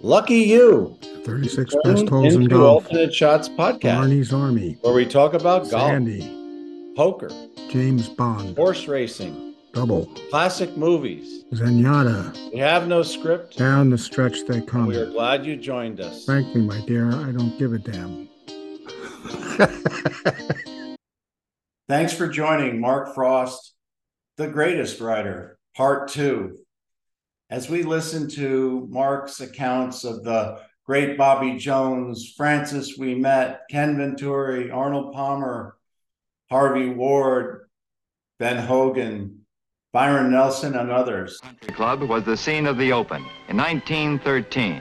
Lucky you. 36 best holes in golf. Alternate Shots podcast, Barney's Army. where we talk about golf, Sandy. poker, James Bond. horse racing, Double. classic movies. Zenyatta. We have no script. Down the stretch they come. We are glad you joined us. Frankly, my dear, I don't give a damn. Thanks for joining Mark Frost, the greatest writer, part two. As we listen to Mark's accounts of the great Bobby Jones, Francis Ouimet, Ken Venturi, Arnold Palmer, Harvey Ward, Ben Hogan, Byron Nelson, and others. Country Club was the scene of the Open in 1913.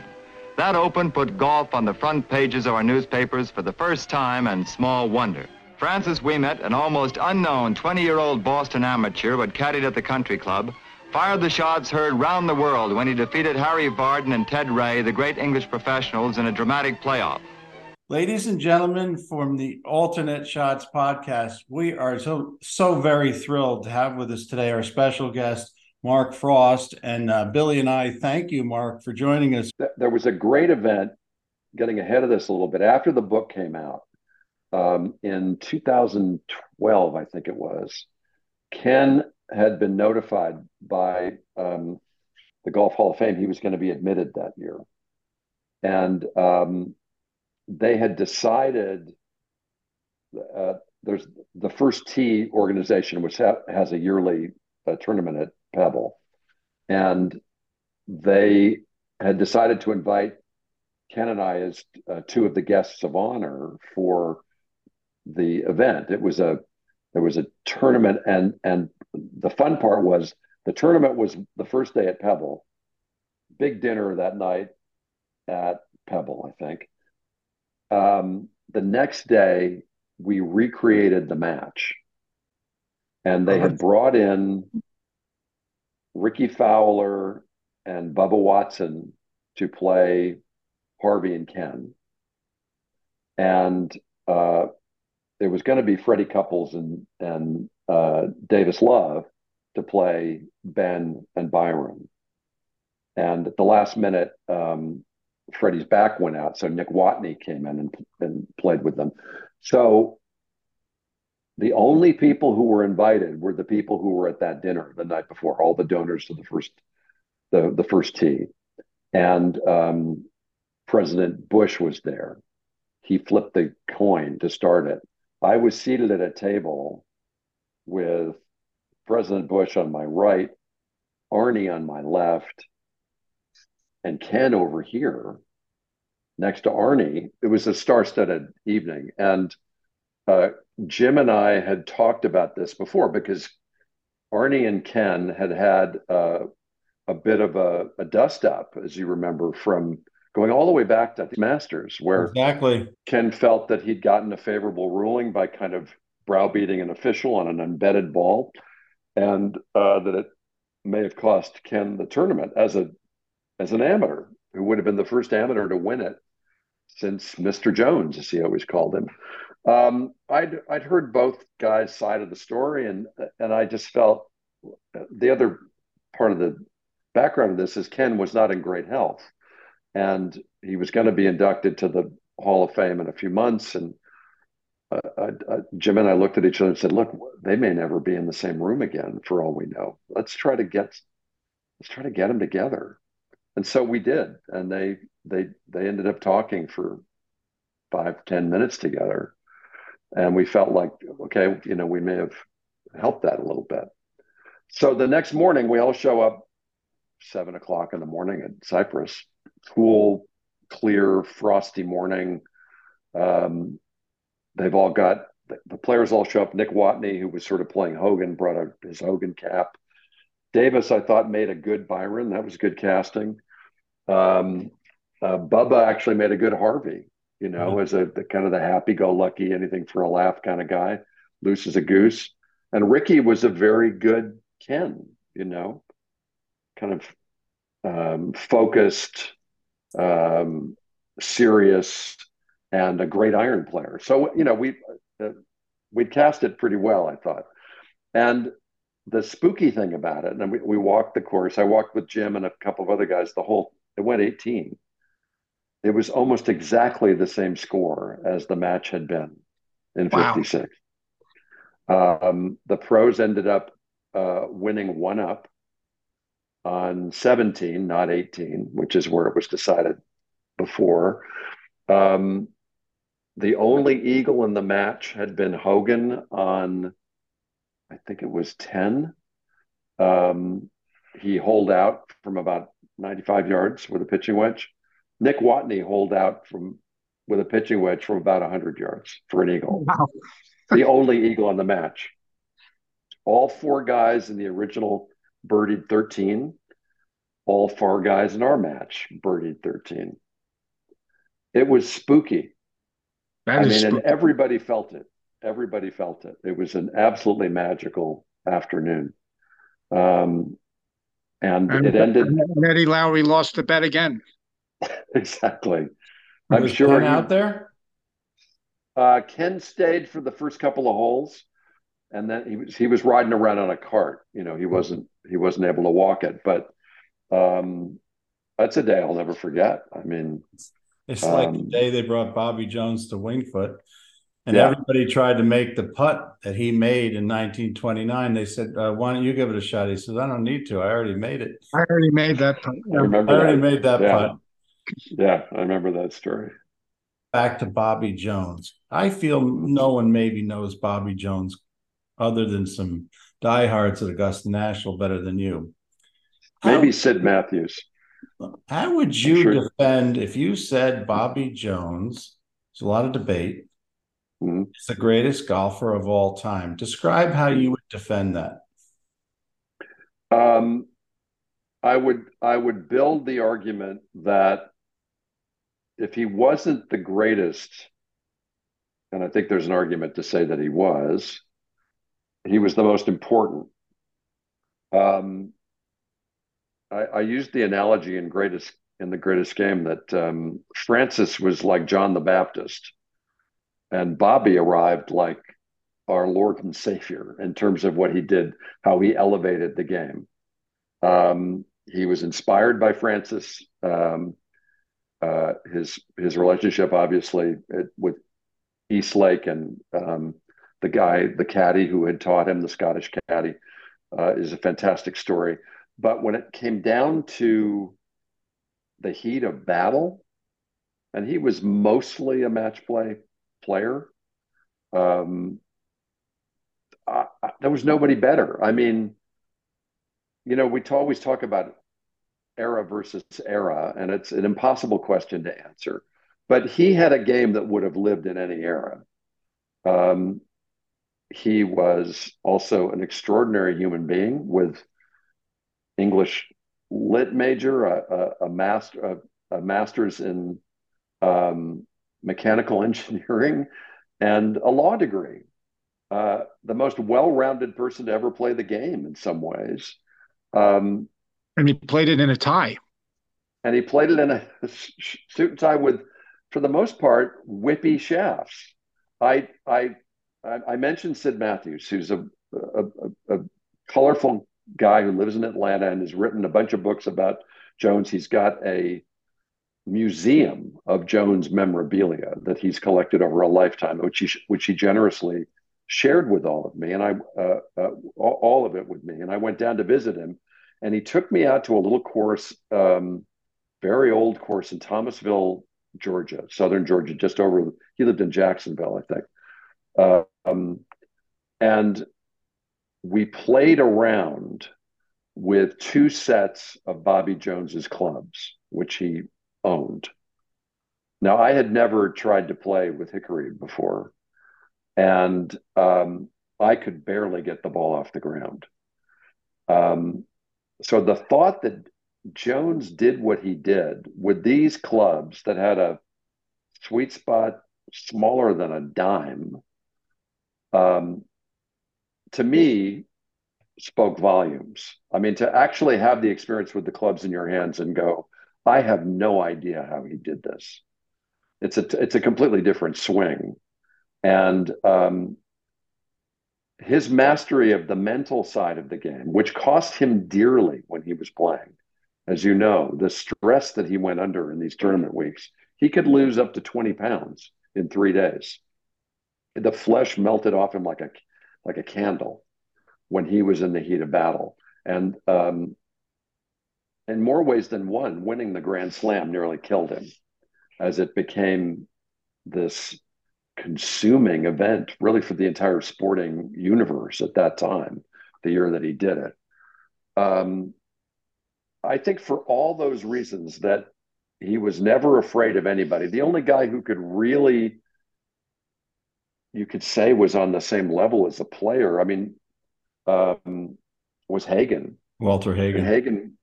That Open put golf on the front pages of our newspapers for the first time, and small wonder. Francis Ouimet, an almost unknown 20-year-old Boston amateur had caddied at the Country Club, fired the shots heard round the world when he defeated Harry Vardon and Ted Ray, the great English professionals, in a dramatic playoff. Ladies and gentlemen, from the Alternate Shots podcast, we are so so very thrilled to have with us today our special guest, Mark Frost, and uh, Billy and I. Thank you, Mark, for joining us. there was a great event getting ahead of this a little bit after the book came out um, in 2012 i think it was ken had been notified by um, the golf hall of fame he was going to be admitted that year and um, they had decided uh, there's the first tee organization which ha- has a yearly uh, tournament at pebble and they had decided to invite Ken and I as uh, two of the guests of honor for the event. It was a there was a tournament, and and the fun part was the tournament was the first day at Pebble. Big dinner that night at Pebble, I think. Um, the next day, we recreated the match, and they had brought in Rickie Fowler and Bubba Watson to play Harvey and Ken. And uh, it was going to be Freddie Couples and, and uh, Davis Love to play Ben and Byron. And at the last minute, um, Freddie's back went out. So Nick Watney came in and, and played with them. So the only people who were invited were the people who were at that dinner the night before, all the donors to the first the, the first tee. And um, President Bush was there. He flipped the coin to start it. I was seated at a table with President Bush on my right, Arnie on my left, and Ken over here next to Arnie. It was a star studded evening. And uh, Jim and I had talked about this before because Arnie and Ken had had uh, a bit of a, a dust up, as you remember, from going all the way back to the Masters, where Exactly. Ken felt that he'd gotten a favorable ruling by kind of browbeating an official on an embedded ball, and uh, that it may have cost Ken the tournament as a as an amateur, who would have been the first amateur to win it since Mr. Jones, as he always called him. Um, I'd I'd heard both guys' side of the story, and and I just felt the other part of the background of this is Ken was not in great health, and he was going to be inducted to the Hall of Fame in a few months. And uh, uh, Jim and I looked at each other and said, "Look, they may never be in the same room again, for all we know. Let's try to get let's try to get them together." And so we did, and they they they ended up talking for five ten minutes together, and we felt like okay, you know, we may have helped that a little bit. So the next morning, we all show up seven o'clock in the morning at Cypress. Cool, clear, frosty morning. Um, they've all got the players all show up. Nick Watney, who was sort of playing Hogan, brought a, his Hogan cap. Davis, I thought, made a good Byron. That was good casting. Um, uh, Bubba actually made a good Harvey. You know, mm-hmm. as a the, kind of the happy-go-lucky, anything for a laugh kind of guy, loose as a goose. And Rickie was a very good Ken. You know, kind of um, focused, um, serious, and a great iron player. So you know, we uh, we'd cast it pretty well, I thought. And the spooky thing about it, and we, we walked the course. I walked with Jim and a couple of other guys. The whole it went 18, it was almost exactly the same score as the match had been in Wow. 56. Um, the pros ended up uh, winning one up on 17, not 18, which is where it was decided before. Um, the only eagle in the match had been Hogan on, I think it was 10. Um, he holed out from about 95 yards with a pitching wedge. Nick Watney holed out from with a pitching wedge from about 100 yards for an eagle. Wow. the only eagle on the match. All four guys in the original birdied 13. All four guys in our match birdied 13. It was spooky. That I is mean, and everybody felt it. Everybody felt it. It was an absolutely magical afternoon. Um, and, And, it ended and Eddie Lowery lost the bet again. exactly. I'm Was sure Ken he- out there. Uh, Ken stayed for the first couple of holes, and then he was he was riding around on a cart. You know, he wasn't he wasn't able to walk it, but um, that's a day I'll never forget. I mean, It's like the Um, day they brought Bobby Jones to Winged Foot, and Yeah. everybody tried to make the putt that he made in 1929. They said, uh, "Why don't you give it a shot?" He says, "I don't need to. I already made it. I already made that. putt. I remember I already that. made that Yeah. putt." Yeah, I remember that story. Back to Bobby Jones. I feel no one maybe knows Bobby Jones other than some diehards at Augusta National better than you. How- Maybe Sid Matthews. How would you sure. defend if you said Bobby Jones? There's a lot of debate. Mhm. Is the greatest golfer of all time. Describe how you would defend that. Um, I would I would build the argument that if he wasn't the greatest, and I think there's an argument to say that he was, he was the most important. Um, I, I used the analogy in greatest in the greatest game that um, Francis was like John the Baptist, and Bobby arrived like our Lord and Savior in terms of what he did, how he elevated the game. Um, he was inspired by Francis. Um, uh, his his relationship, obviously, it, with East Lake and um, the guy, the caddy who had taught him, the Scottish caddy, uh, is a fantastic story. But when it came down to the heat of battle, and he was mostly a match play player, um, I, I, there was nobody better. I mean, you know, we always talk about era versus era, and it's an impossible question to answer. But he had a game that would have lived in any era. Um, he was also an extraordinary human being with English lit major, a, a, a master, a, a, master's in um, mechanical engineering, and a law degree. Uh, the most well-rounded person to ever play the game in some ways. Um, and he played it in a tie. And he played it in a suit and tie with, for the most part, whippy shafts. I I I mentioned Sid Matthews, who's a, a, a, colorful guy who lives in Atlanta and has written a bunch of books about Jones. He's got a museum of Jones memorabilia that he's collected over a lifetime, which he which he generously shared with all of me, and I uh, uh, all of it with me. And I went down to visit him, and he took me out to a little course, um, very old course in Thomasville, Georgia, southern Georgia, just over. He lived in Jacksonville, I think. Uh, um, and we played around with two sets of Bobby Jones's clubs, which he owned. Now, I had never tried to play with Hickory before, and um, I could barely get the ball off the ground. Um, so the thought that Jones did what he did with these clubs that had a sweet spot smaller than a dime, um, to me, spoke volumes. I mean, to actually have the experience with the clubs in your hands and go, I have no idea how he did this. It's a it's a completely different swing, and um, his mastery of the mental side of the game, which cost him dearly when he was playing, as you know, the stress that he went under in these tournament weeks. he could lose up to 20 pounds in three days. The flesh melted off him like a like a candle when he was in the heat of battle. And um, in more ways than one, winning the Grand Slam nearly killed him as it became this consuming event, really, for the entire sporting universe at that time, the year that he did it. Um, I think for all those reasons that he was never afraid of anybody. The only guy who could really, you could say, was on the same level as a player. I mean, um, was Hagen. Walter Hagen. And Hagen,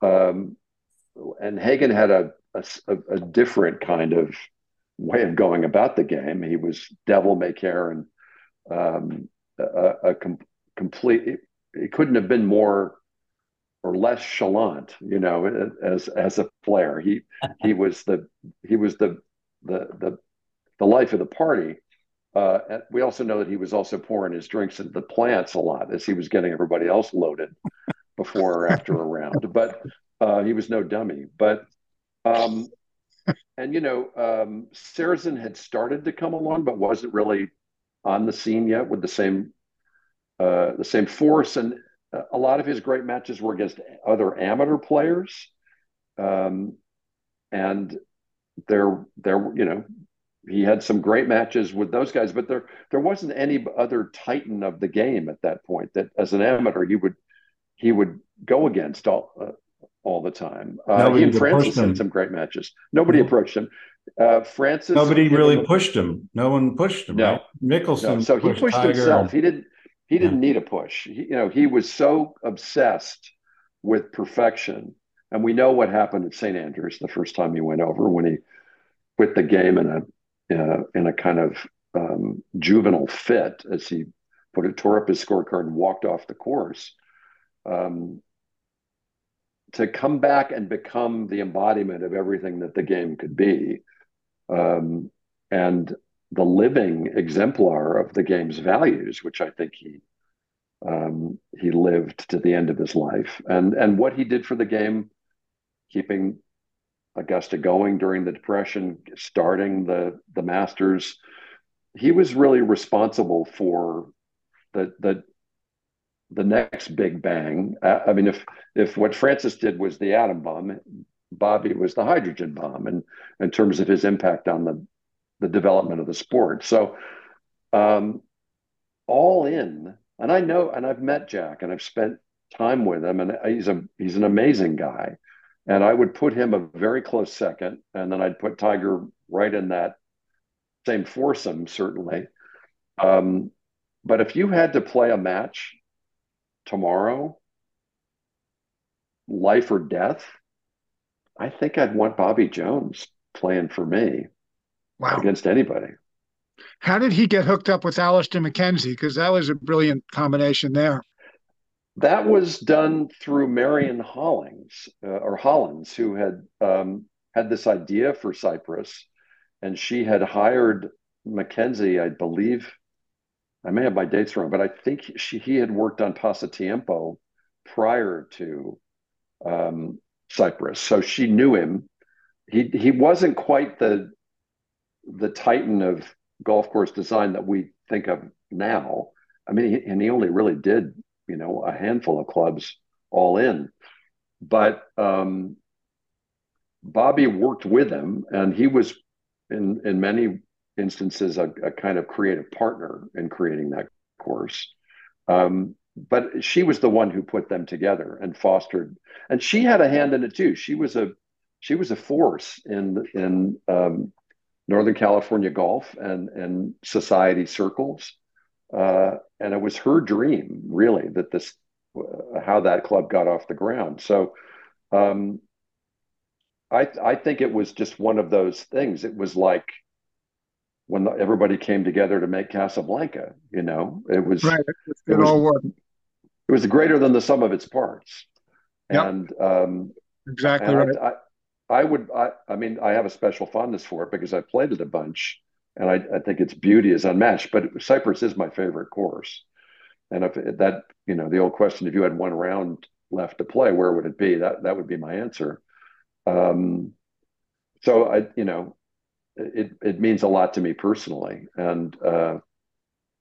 um, and Hagen had a, a, a different kind of way of going about the game. He was devil may care and um, a, a com- complete. It, it couldn't have been more or less chalant, you know, as as a player. He he was the he was the the the the life of the party. Uh, we also know that he was also pouring his drinks into the plants a lot as he was getting everybody else loaded before or after a round. But uh, he was no dummy. But um, and you know, um, Sarazen had started to come along, but wasn't really on the scene yet with the same uh, the same force. And a lot of his great matches were against other amateur players, um, and there, there, you know, he had some great matches with those guys, but there, there wasn't any other titan of the game at that point that, as an amateur, he would, he would go against all, uh, all the time. Uh, he and Francis had some great matches. Nobody approached him. Uh, Francis. Nobody really pushed him. No one pushed him. No. Right? Mickelson. No. So he pushed Tiger himself. He didn't. He didn't need a push. He, you know, he was so obsessed with perfection. And we know what happened at St. Andrews the first time he went over when he quit the game in a uh, in a kind of um, juvenile fit as he put it, tore up his scorecard and walked off the course. Um, to come back and become the embodiment of everything that the game could be, um, and the living exemplar of the game's values, which I think he um, he lived to the end of his life, and and what he did for the game, keeping Augusta going during the Depression, starting the the Masters. He was really responsible for the the the next big bang. I mean, if if what Francis did was the atom bomb, Bobby was the hydrogen bomb, and in terms of his impact on the the development of the sport. So, um, all in, and I know, and I've met Jack, and I've spent time with him, and he's a he's an amazing guy, and I would put him a very close second, and then I'd put Tiger right in that same foursome, certainly. Um, but if you had to play a match tomorrow, life or death, I think I'd want Bobby Jones playing for me wow. against anybody. How did he get hooked up with Alister MacKenzie? Because that was a brilliant combination there. That was done through Marion Hollings uh, or Hollins, who had um, had this idea for Cypress, and she had hired MacKenzie, I believe. I may have my dates wrong, but I think she he had worked on Pasatiempo prior to um, Cypress, so she knew him. He he wasn't quite the the titan of golf course design that we think of now. I mean, he, and he only really did, you know, a handful of clubs all in. But um, Bobby worked with him, and he was, in in many instances, a, a kind of creative partner in creating that course. Um, but she was the one who put them together and fostered, and she had a hand in it too. She was a she was a force in in um, Northern California golf and and society circles, uh, and it was her dream really that this uh, how that club got off the ground. So, um, I I think it was just one of those things. It was like when the, everybody came together to make Casablanca. You know, it was right. It, it was, all worked. It was greater than the sum of its parts, yep. and um, exactly and right. I, I would, I, I mean, I have a special fondness for it because I played it a bunch and I, I think its beauty is unmatched. But Cypress is my favorite course. And if that, you know, the old question, if you had one round left to play, where would it be? That that would be my answer. Um, so I, you know, it it means a lot to me personally, and uh,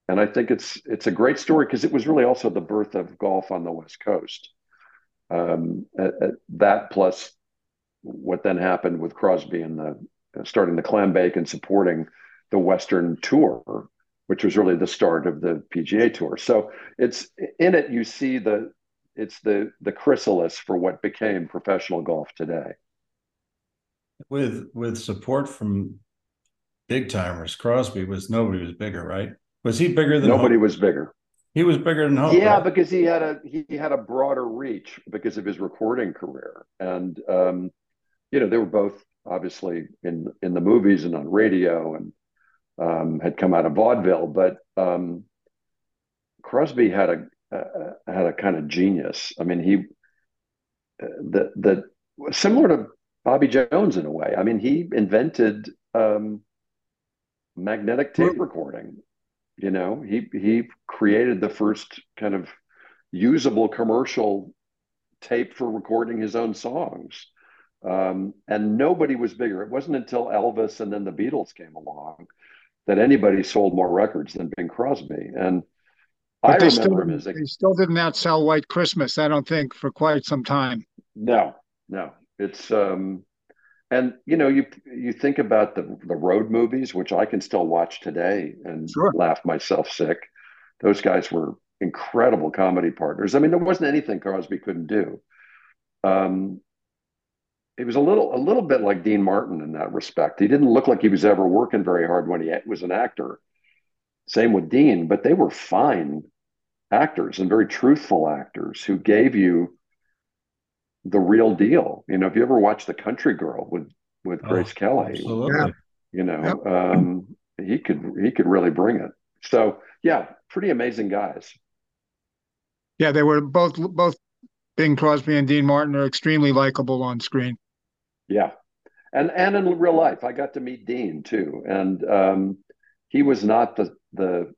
and I think it's it's a great story because it was really also the birth of golf on the West Coast. Um, that plus what then happened with Crosby and the starting the clam bake and supporting the Western Tour, which was really the start of the PGA Tour. So it's in it you see the it's the the chrysalis for what became professional golf today. With with support from big timers, Crosby was nobody was bigger, right? Was he bigger than nobody Hope? was bigger? He was bigger than Hope. Yeah, right? because he had a he had a broader reach because of his recording career, and um, you know they were both obviously in in the movies and on radio and um, had come out of vaudeville, but um, Crosby had a uh, had a kind of genius. I mean, he uh, the the similar to Bobby Jones in a way. I mean, he invented um, magnetic tape recording. You know, he he created the first kind of usable commercial tape for recording his own songs. Um, and nobody was bigger. It wasn't until Elvis and then the Beatles came along that anybody sold more records than Bing Crosby. And but I they still, him as a, they still didn't outsell White Christmas, I don't think, for quite some time. No, no. It's um and you know, you you think about the the road movies, which I can still watch today and sure. laugh myself sick. Those guys were incredible comedy partners. I mean, there wasn't anything Crosby couldn't do. Um, he was a little a little bit like Dean Martin in that respect. He didn't look like he was ever working very hard when he was an actor. Same with Dean, but they were fine actors and very truthful actors who gave you the real deal. You know, if you ever watched The Country Girl with with oh, Grace Kelly, absolutely. you know, yep. um, he could he could really bring it. So yeah, pretty amazing guys. Yeah, they were both both Bing Crosby and Dean Martin are extremely likable on screen. Yeah, and and in real life, I got to meet Dean too, and um, he was not the the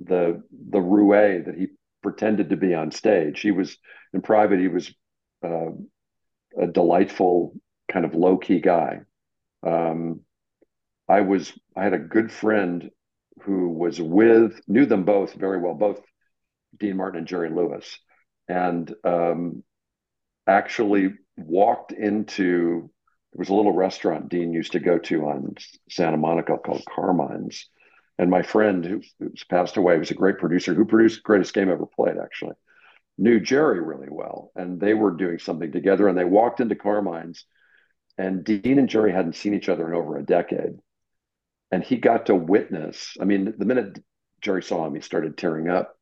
the the roue that he pretended to be on stage. He was in private. He was uh, a delightful kind of low key guy. Um, I was I had a good friend who was with knew them both very well, both Dean Martin and Jerry Lewis, and um, actually walked into there was a little restaurant Dean used to go to on Santa Monica called Carmine's. And my friend who, who's passed away was a great producer who produced Greatest Game Ever Played, actually, knew Jerry really well. And they were doing something together and they walked into Carmine's. And Dean and Jerry hadn't seen each other in over a decade. And he got to witness, I mean, the minute Jerry saw him, he started tearing up.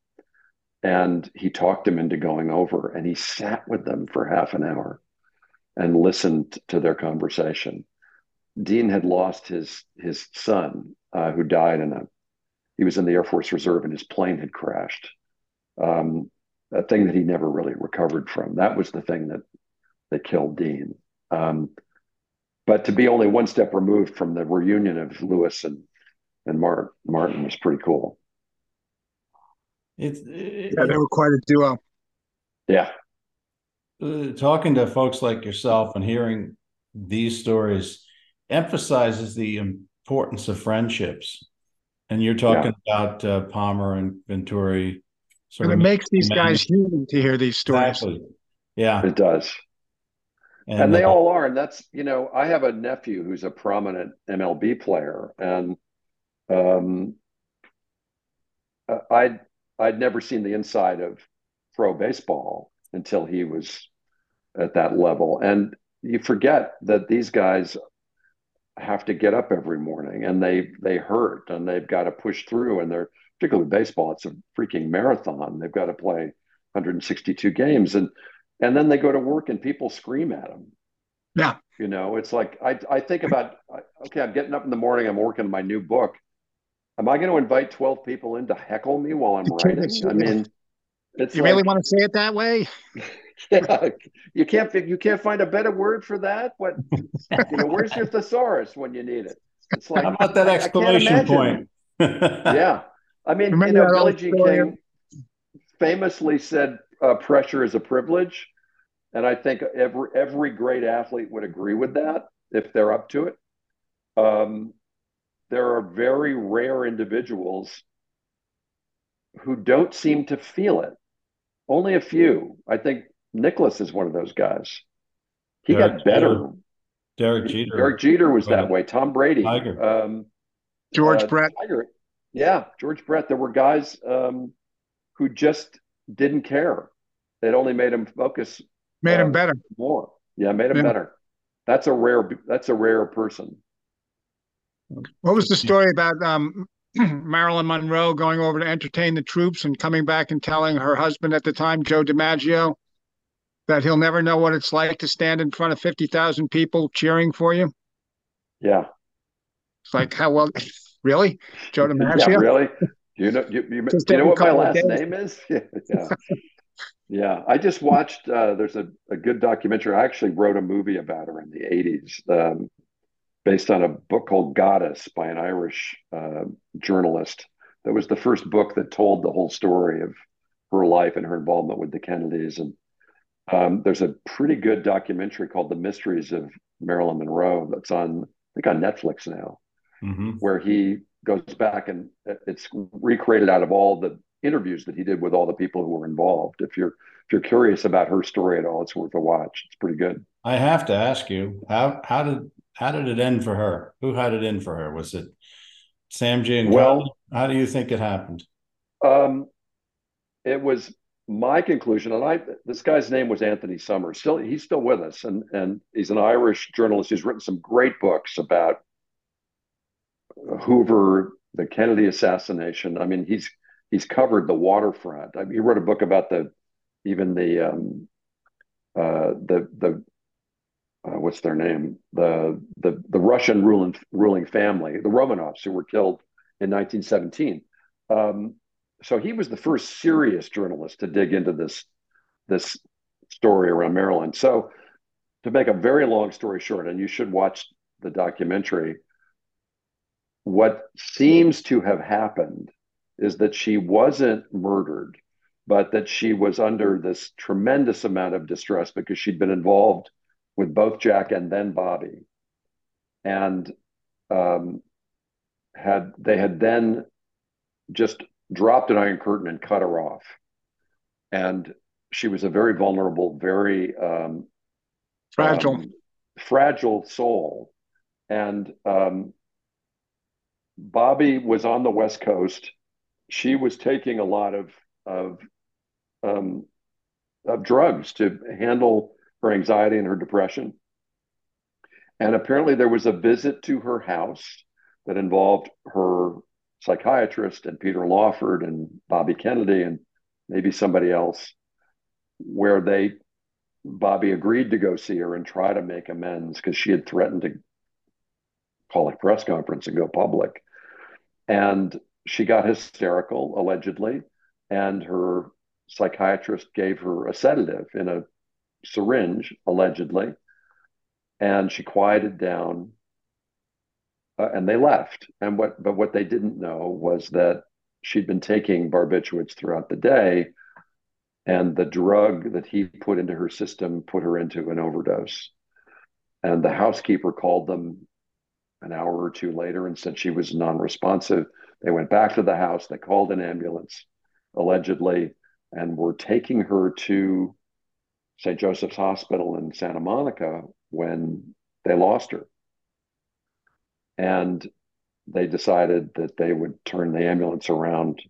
And he talked him into going over and he sat with them for half an hour and listened to their conversation. Dean had lost his his son, uh, who died in a. He was in the Air Force Reserve, and his plane had crashed. Um, a thing that he never really recovered from. That was the thing that that killed Dean. Um, but to be only one step removed from the reunion of Lewis and and Mark Martin was pretty cool. It's it, yeah, they were quite a duo. Yeah, uh, talking to folks like yourself and hearing these stories emphasizes the importance of friendships. And you're talking yeah. about uh, Palmer and Venturi. and it makes these guys human to hear these stories. Exactly. Yeah, it does. And, and they uh, all are. And that's, you know, I have a nephew who's a prominent MLB player. And um, I'd, I'd never seen the inside of pro baseball until he was at that level. And you forget that these guys have to get up every morning and they they hurt and they've got to push through. And they're particularly baseball it's a freaking marathon. They've got to play 162 games. And and then they go to work and people scream at them. Yeah. You know it's like i i think about okay i'm getting up in the morning i'm working on my new book. Am i going to invite 12 people in to heckle me while i'm writing? I mean it's you like, really want to say it that way? yeah, you can't you can't find a better word for that. What you know? Where's your thesaurus when you need it? It's like how about that exclamation point? yeah, I mean, Remember you know, Billie Jean King famously said, uh, "Pressure is a privilege," and I think every every great athlete would agree with that if they're up to it. Um, there are very rare individuals who don't seem to feel it. Only a few. I think Nicklaus is one of those guys. He Derek got better. Jeter. Derek Jeter. Derek Jeter was that way. Tom Brady. Tiger. Um, George uh, Brett. Tiger. Yeah, George Brett. There were guys um, who just didn't care. It only made him focus Made him um, better. more. Yeah, made him Yeah. better. That's a rare. That's a rare person. What was the story about um, Marilyn Monroe going over to entertain the troops and coming back and telling her husband at the time, Joe DiMaggio, that he'll never know what it's like to stand in front of 50,000 people cheering for you? Yeah. It's like, how well, really? Joe DiMaggio? Yeah, really? Do you know? You, you, do you know what my last name is? yeah. Yeah, I just watched. Uh, there's a, a good documentary. I actually wrote a movie about her in the '80s, um, based on a book called Goddess by an Irish uh, journalist. That was the first book that told the whole story of her life and her involvement with the Kennedys. And um, there's a pretty good documentary called The Mysteries of Marilyn Monroe that's on, I think, on Netflix now Mhm. where he goes back and it's recreated out of all the interviews that he did with all the people who were involved. If you're if you're curious about her story at all, it's worth a watch. It's pretty good. I have to ask you, how how did how did it end for her? Who had it in for her? Was it Sam Giancana? Well- how do you think it happened? Um, it was my conclusion, and I this guy's name was Anthony Summers. Still, he's still with us, and and he's an Irish journalist who's written some great books about Hoover, the Kennedy assassination. I mean, he's he's covered the waterfront. I mean, he wrote a book about the even the um, uh, the the uh, what's their name the the the Russian ruling ruling family, the Romanovs, who were killed in 1917. Um, so he was the first serious journalist to dig into this this story around Marilyn. So to make a very long story short, and you should watch the documentary. What seems to have happened is that she wasn't murdered, but that she was under this tremendous amount of distress because she'd been involved with both Jack and then Bobby, and um, had they had then just dropped an iron curtain and cut her off, and she was a very vulnerable, very um, Fragile. um, fragile soul, and um, Bobby was on the West Coast. She was taking a lot of of um, of drugs to handle her anxiety and her depression. And apparently, there was a visit to her house that involved her psychiatrist and Peter Lawford and Bobby Kennedy and maybe somebody else, where they Bobby agreed to go see her and try to make amends because she had threatened to call a press conference and go public. And she got hysterical, allegedly, and her psychiatrist gave her a sedative in a syringe, allegedly, and she quieted down. Uh, and they left. And what, but what they didn't know was that she'd been taking barbiturates throughout the day, and the drug that he put into her system put her into an overdose. And the housekeeper called them an hour or two later and said she was non-responsive. They went back to the house. They called an ambulance, allegedly, and were taking her to St. Joseph's Hospital in Santa Monica when they lost her. And they decided that they would turn the ambulance around,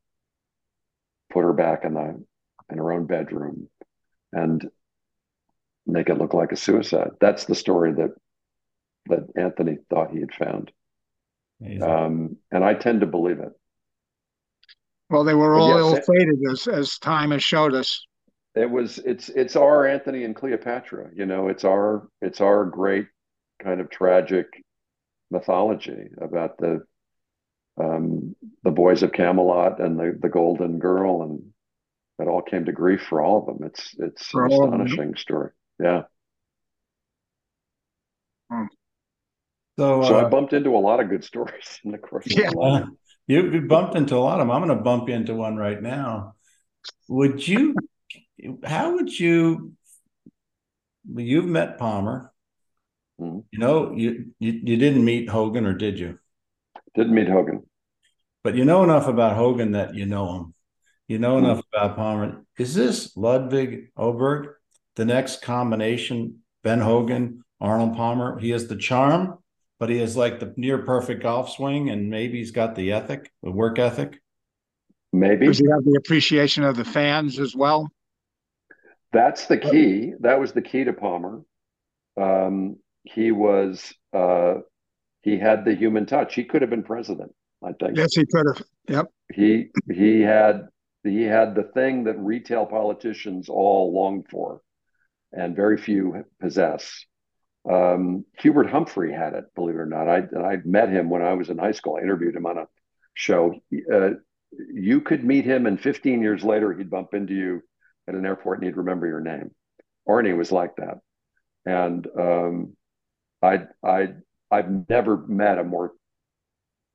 put her back in the in her own bedroom, and make it look like a suicide. That's the story that that Anthony thought he had found. Um, and I tend to believe it. Well, they were But all yes, ill fated, as, as time has showed us. It was it's it's our Anthony and Cleopatra, you know, it's our it's our great kind of tragic mythology about the um the boys of Camelot and the the golden girl and it all came to grief for all of them. It's it's For an all them. astonishing story. Yeah. so So I uh, bumped into a lot of good stories in the course Yeah. my life. you, you bumped into a lot of them. I'm going to bump into one right now. Would you? How would you? You've met Palmer. Mhm. You know, you, you you didn't meet Hogan, or did you? Didn't meet Hogan. But you know enough about Hogan that you know him. You know enough about Palmer. Is this Ludvig Åberg, the next combination? Ben Hogan, Arnold Palmer. He has the charm, but he has like the near perfect golf swing, and maybe he's got the ethic, the work ethic. Maybe Does he have the appreciation of the fans as well? that's the key. That was the key to Palmer. Um, he was uh, he had the human touch. He could have been president. I think. Yes, he could have. Yep. he he had he had the thing that retail politicians all long for and very few possess um, hubert humphrey had it believe it or not i i met him when i was in high school i interviewed him on a show uh, you could meet him and 15 years later he'd bump into you at an airport and he'd remember your name arnie was like that and um, i i i've never met a more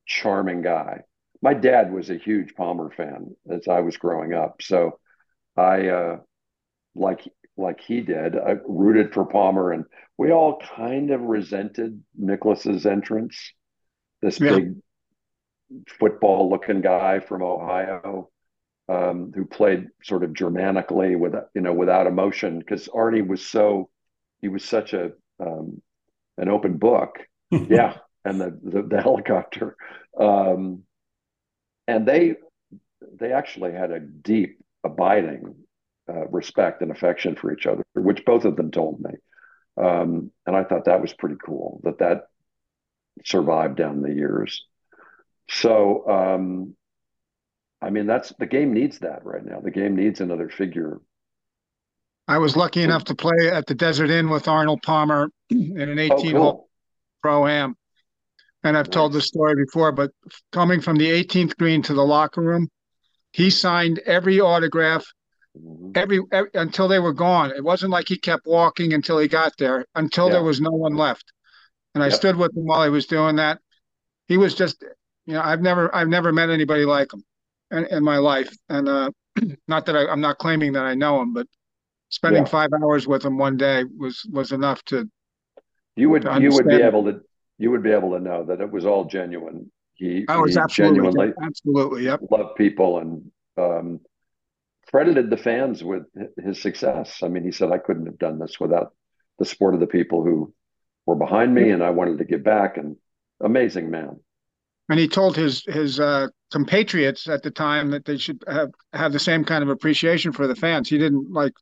charming guy my dad was a huge Palmer fan as I was growing up. So I, uh, like, like he did, I rooted for Palmer and we all kind of resented nicklaus's entrance. This Yeah. big football looking guy from Ohio, um, who played sort of Germanically with, you know, without emotion because Arnie was so, he was such a, um, an open book. yeah. And the, the, the helicopter, um, and they they actually had a deep abiding uh, respect and affection for each other which both of them told me um, and i thought that was pretty cool that that survived down the years so um, i mean that's the game needs that right now the game needs another figure I was lucky enough to play at the Desert Inn with Arnold Palmer in an oh 18 hole cool pro am. And I've told Nice. this story before, but coming from the 18th green to the locker room, he signed every autograph Mhm. every, every until they were gone. It wasn't like he kept walking until he got there, until Yeah. there was no one left. And I Yep. stood with him while he was doing that. He was just, you know, I've never, I've never met anybody like him in, in my life. And uh, not that I, I'm not claiming that I know him, but spending Yeah. five hours with him one day was was enough to. you would To you would be able to you would be able to know that it was all genuine he, I was he absolutely, genuinely absolutely, yep. loved people and um, credited the fans with his success. I mean, he said, I couldn't have done this without the support of the people who were behind me, and I wanted to give back. And amazing man. And he told his his uh, compatriots at the time that they should have have the same kind of appreciation for the fans. He didn't like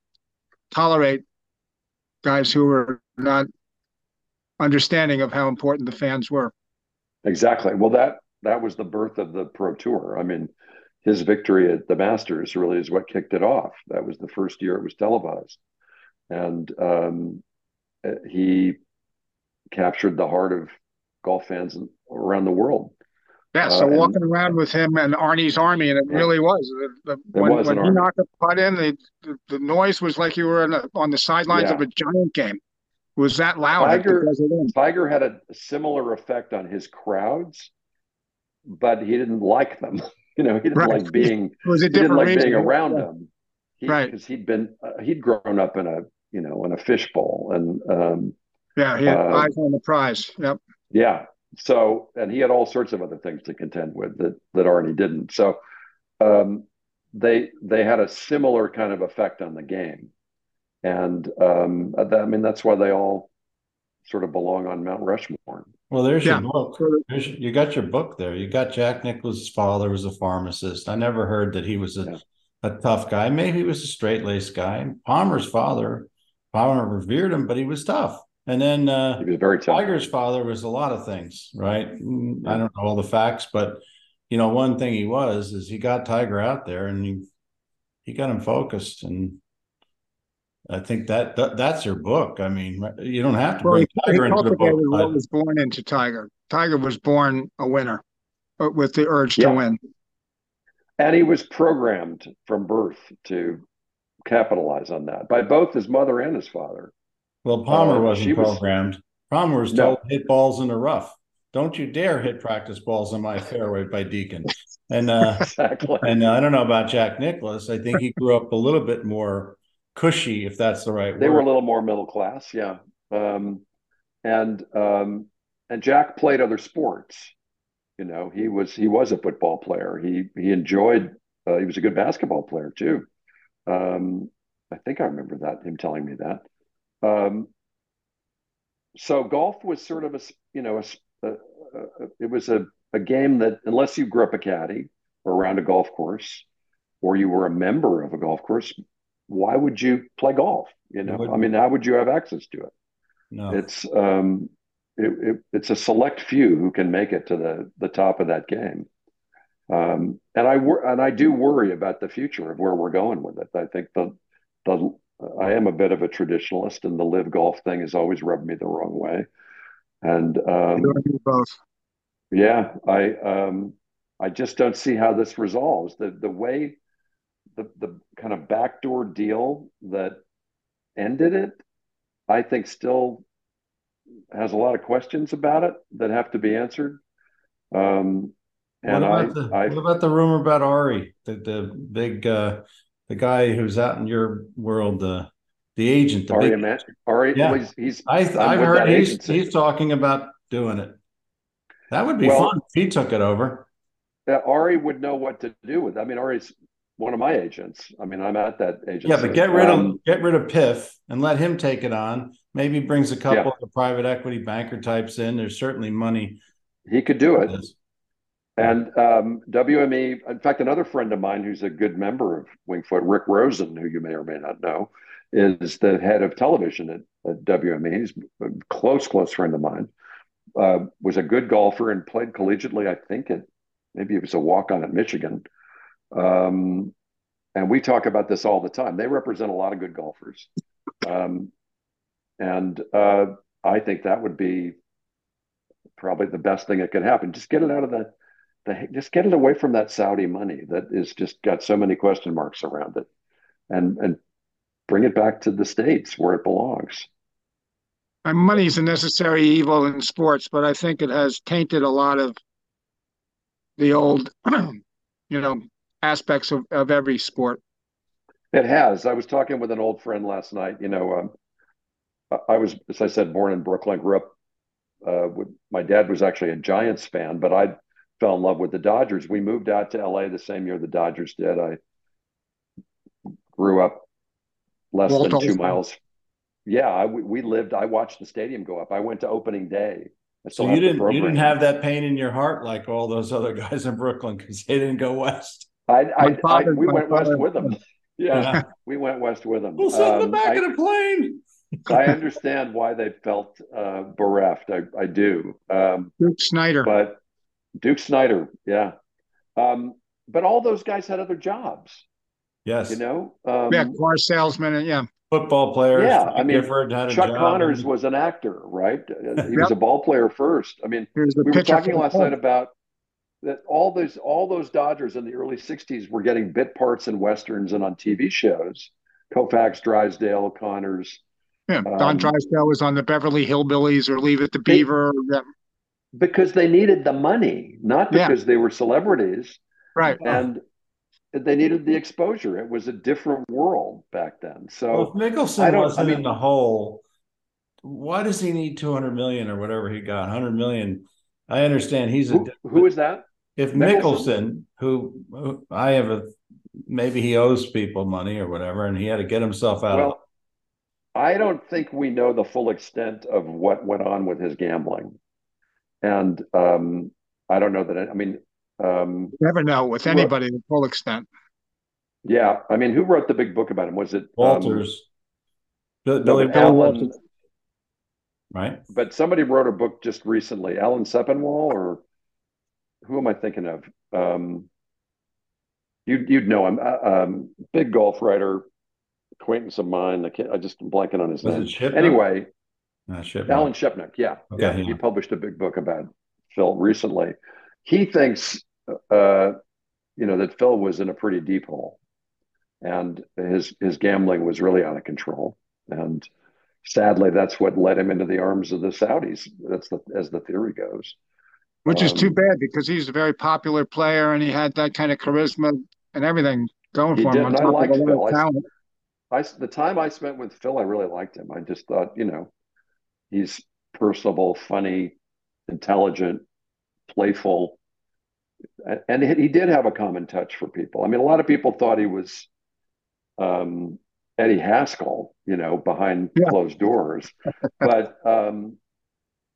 tolerate guys who were not understanding of how important the fans were. Exactly. Well, that that was the birth of the Pro Tour. I mean, his victory at the Masters really is what kicked it off. That was the first year it was televised, and um, he captured the heart of golf fans around the world. Yeah, Uh, so and- walking around with him and Arnie's army, and it Yeah. really was. The, the, It when was when he knocked a putt in, the, the, the noise was like you were in a, on the sidelines Yeah. of a giant game. It was that loud Tiger- Tiger had a similar effect on his crowds, but he didn't like them. You know, he didn't Right. like being It was a he didn't different like being around Yeah. them. He, Right. Because he'd been uh, he'd grown up in a you know in a fishbowl, and um, Yeah, he had Uh, eyes on the prize. Yep. yeah. So and he had all sorts of other things to contend with that that Arnie didn't. So um, they they had a similar kind of effect on the game, and um, I mean that's why they all sort of belong on Mount Rushmore. Well, there's Yeah. your book. There's, you got your book there. You got Jack Nicklaus's father was a pharmacist. I never heard that he was a, Yeah. a tough guy. Maybe he was a straight laced guy. Palmer's father, Palmer revered him, but he was tough. And then uh, He was very tough. Tiger's father was a lot of things, right? Mm, I don't know all the facts, but you know, one thing he was is he got Tiger out there and he he got him focused, and I think that, that that's your book. I mean, you don't have to Well, bring he, he Tiger into the book, what but was born into Tiger. Tiger was born a winner, but with the urge Yeah. to win. And he was programmed from birth to capitalize on that by both his mother and his father. Well, Palmer Uh, wasn't she was- programmed. Palmer was No. told hit balls in the rough. Don't you dare hit practice balls in my fairway by Deacon. And uh, Exactly. And uh, I don't know about Jack Nicklaus. I think he grew up a little bit more cushy, if that's the right they word. They were a little more middle class, yeah. Um, and um, and Jack played other sports. You know, he was he was a football player. He he enjoyed. Uh, he was a good basketball player too. Um, I think I remember that him telling me that. Um, so golf was sort of a you know a, a, a, it was a, a game that unless you grew up a caddy or around a golf course or you were a member of a golf course, why would you play golf? You know, I mean, how would you have access to it? No. It's um, it, it, it's a select few who can make it to the the top of that game. Um, and I wor- and I do worry about the future of where we're going with it. I think the the I am a bit of a traditionalist, and the live golf thing has always rubbed me the wrong way. And um, yeah, I um, I just don't see how this resolves. The the way the the kind of backdoor deal that ended it, I think still has a lot of questions about it that have to be answered. Um, and what I, about, the, I, what about the rumor about Ari, the the big uh, the guy who's out in your world, the the agent, the Ari, big, Man, Ari Yeah. he's, he's I I've heard he's agency. he's talking about doing it. That would be Well- fun if he took it over. that Ari would know what to do with. I mean, Ari's one of my agents. I mean, I'm at that agency. Yeah, but get rid of Um, get rid of PIF and let him take it on. Maybe brings a couple Yeah. of the private equity banker types in. There's certainly money. he could do it. this. And um, WME, in fact, another friend of mine who's a good member of Winged Foot, Rick Rosen, who you may or may not know, is the head of television at, at WME. He's a close, close friend of mine. Uh, was a good golfer and played collegiately. I think it maybe it was a walk on at Michigan. Um, and we talk about this all the time. They represent a lot of good golfers, um, and uh, I think that would be probably the best thing that could happen. Just get it out of the the, just get it away from that Saudi money that is just got so many question marks around it, and and bring it back to the states where it belongs. Money is a necessary evil in sports, but I think it has tainted a lot of the old, you know, aspects of, of every sport. It has. I was talking with an old friend last night. You know, um, I- was, as I said, born in Brooklyn. Grew up. Uh, with, my dad was actually a Giants fan, but I fell in love with the Dodgers. We moved out to LA the same year the Dodgers did. I grew up less Walt than two Olson. miles. Yeah, I, we we lived. I watched the stadium go up. I went to opening day. So you didn't you didn't have that pain in your heart like all those other guys in Brooklyn because they didn't go west. I, I, father- I we my went west with them. Yeah, Yeah. we went west with them. We'll sit in the Um, back I- of the plane. I understand why they felt uh, bereft. I, I do. Um, Snider. but Duke Snider, yeah. Um, but all those guys had other jobs, Yes. you know. Um, yeah, car salesman. And yeah, Football players. Yeah, I mean, Gifford had a Chuck job. Connors was an actor, right? Uh, He was a ball player first. I mean, he was the we were talking last Colts. night about that all those all those Dodgers in the early '60s were getting bit parts in westerns and on TV shows. Koufax, Drysdale, Connors, Yeah, Don um, Drysdale was on the Beverly Hillbillies or Leave It to They- Beaver. Yeah, because they needed the money, not Yeah. because they were celebrities. right. and they needed the exposure. It was a different world back then. Well, So if Mickelson I wasn't I mean- in the hole, why does he need 200 million or whatever he got? 100 million. I understand he's a who, who is that? if Mickelson? Mickelson, who, who I have a maybe he owes people money or whatever, and he had to get himself out of Well, I don't think we know the full extent of what went on with his gambling, and um, I don't know that. I mean, um, Never know with Well- anybody to the full extent. yeah. I mean, who wrote the big book about him? Was it um, Walters. Bill- no, Billy but Bill Walters, right? but somebody wrote a book just recently. Alan Sepinwall, or who am I thinking of? Um, you'd you'd know him. Uh, um, big golf writer, acquaintance of mine. I can't. I just am blanking on his Was name. it Anyway, No, Shipman. Alan Shipnuck. Yeah, Okay, yeah. yeah. He published a big book about Phil recently. He thinks, uh, you know, that Phil was in a pretty deep hole, and his his gambling was really out of control. And sadly, that's what led him into the arms of the Saudis. That's the as the theory goes. Which is too Um, bad because he's a very popular player and he had that kind of charisma and everything going for him on and I liked of Phil. I- I the time I spent with Phil, I really liked him. I just thought, you know, he's personable, funny, intelligent, playful. and he did have a common touch for people. I mean, a lot of people thought he was um, Eddie Haskell, you know, behind yeah. closed doors. but um,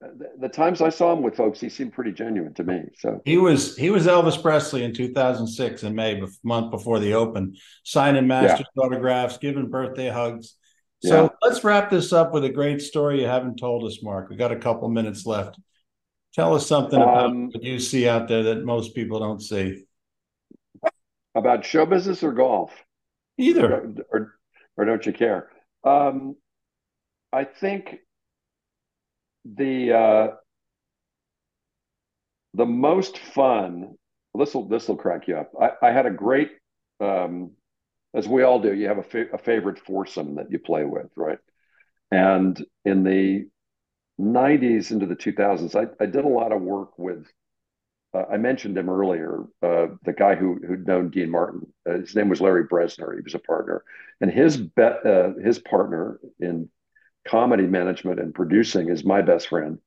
the, the, times I saw him with folks, he seemed pretty genuine to me. So he was he was Elvis Presley in 2006 in May, month before the Open, signing Masters yeah. autographs, giving birthday hugs. So yeah. let's wrap this up with a great story you haven't told us, Mark. We got a couple minutes left. Tell us something about um, what you see out there that most people don't see. About show business or golf? Either. Or, or, or don't you care? Um, I think the uh, the most fun. This will this will crack you up. I, I had a great, um, as we all do. You have a, fa- a favorite foursome that you play with, right? And in the 90s into the 2000s, I, I did a lot of work with. Uh, I mentioned him earlier, uh, the guy who who'd known Dean Martin. Uh, his name was Larry Brezner. He was a partner, and his bet uh, his partner in comedy management and producing is my best friend,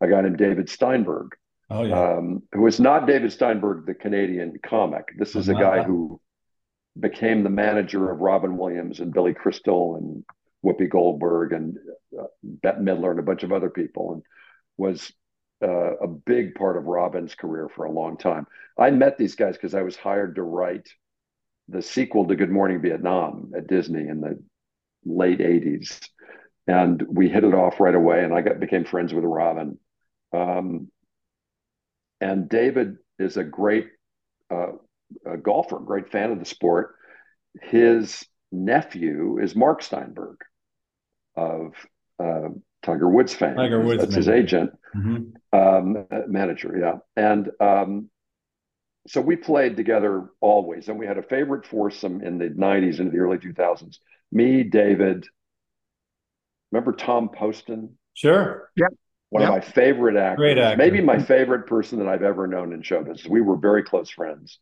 a guy named David Steinberg. Oh yeah, um, who is not David Steinberg, the Canadian comic. This is a guy who became the manager of Robin Williams and Billy Crystal and Whoopi Goldberg and uh, Bette Midler and a bunch of other people, and was uh, a big part of Robin's career for a long time. I met these guys because I was hired to write the sequel to Good Morning Vietnam at Disney in the late '80s, and we hit it off right away. And I got became friends with Robin. Um, and David is a great uh, a golfer, great fan of the sport. His nephew is Mark Steinberg, of uh, Tiger Woods fame. Tiger Woods, that's his agent, mm-hmm. um, manager, yeah. And um, so we played together always, and we had a favorite foursome in the '90s into the early 2000s. Me, David. Remember Tom Poston? Sure. Yep. One yep. of my favorite actors. Great actor. Maybe my favorite person that I've ever known in show business. We were very close friends.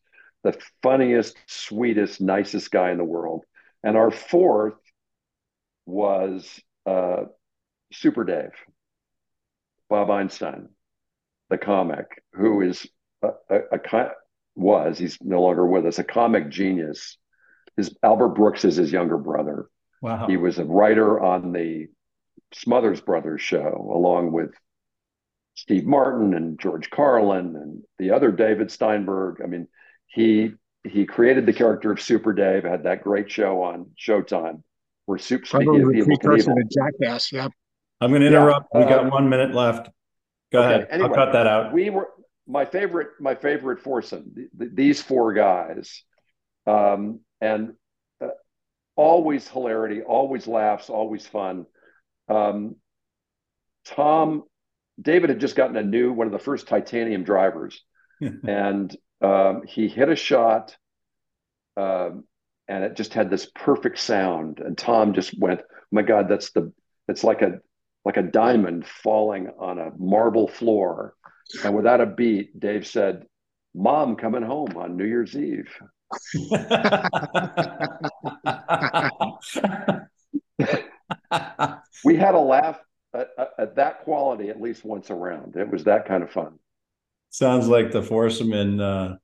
The funniest, sweetest, nicest guy in the world. And our fourth was uh, Super Dave, Bob Einstein, the comic, who is a, a, a, was he's no longer with us, a comic genius. His Albert Brooks is his younger brother. Wow. He was a writer on the Smothers Brothers show, along with Steve Martin and George Carlin and the other David Steinberg. I mean, he he created the character of Super Dave, had that great show on Showtime where Soup Probably the precursor to Jackass. Yeah. I'm going to interrupt. Yeah, we got uh, one minute left. Go okay, ahead. Anyway, I'll cut that out. We were my favorite. My favorite foursome. these four guys, um, and uh, always hilarity, always laughs, always fun. Um, Tom, David had just gotten a new one of the first titanium drivers, and um, he hit a shot, um, and it just had this perfect sound. And Tom just went, oh "My God, that's the it's like a like a diamond falling on a marble floor." And without a beat, Dave said, "Mom coming home on New Year's Eve." we had a laugh at, at, that quality at least once around. It was that kind of fun. Sounds like the foursome in uh,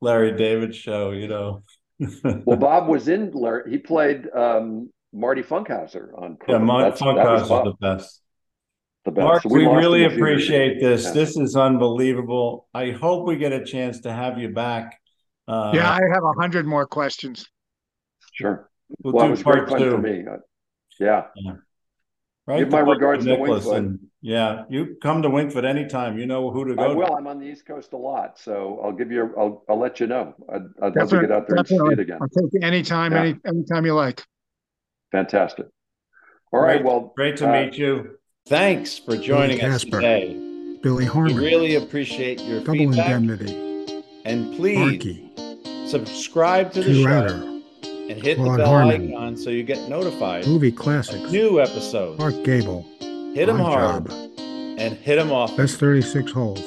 Larry David show, you know. well, Bob was in Larry. He played um, Marty Funkhouser on. Yeah, Marty Funkhouser is the best. The best. Mark, so we, we really appreciate this. Yeah. This is unbelievable. I hope we get a chance to have you back. Uh, yeah, I have a hundred more questions. Sure. We'll, well it was great fun two. for me. Uh, yeah. yeah. Right. Give my regards to Winged Foot. And, yeah, you come to Winged Foot anytime. You know who to go. I will. To. I'm on the East Coast a lot, so I'll give you. i will I'll let you know. I'd, I'd love to get out there and see it again. I'll take you anytime, yeah. any anytime you like. Fantastic. All right. Great, well, great to uh, meet you. Thanks for joining Billy us Casper, today. Billy Harmon. We really appreciate your Double feedback. indemnity. And please Arky. subscribe to the Two show. Router and hit Claude the bell Harmon. icon so you get notified. Movie classics. New episodes. Mark Gable. Hit them hard job. and hit them off. That's 36 holes.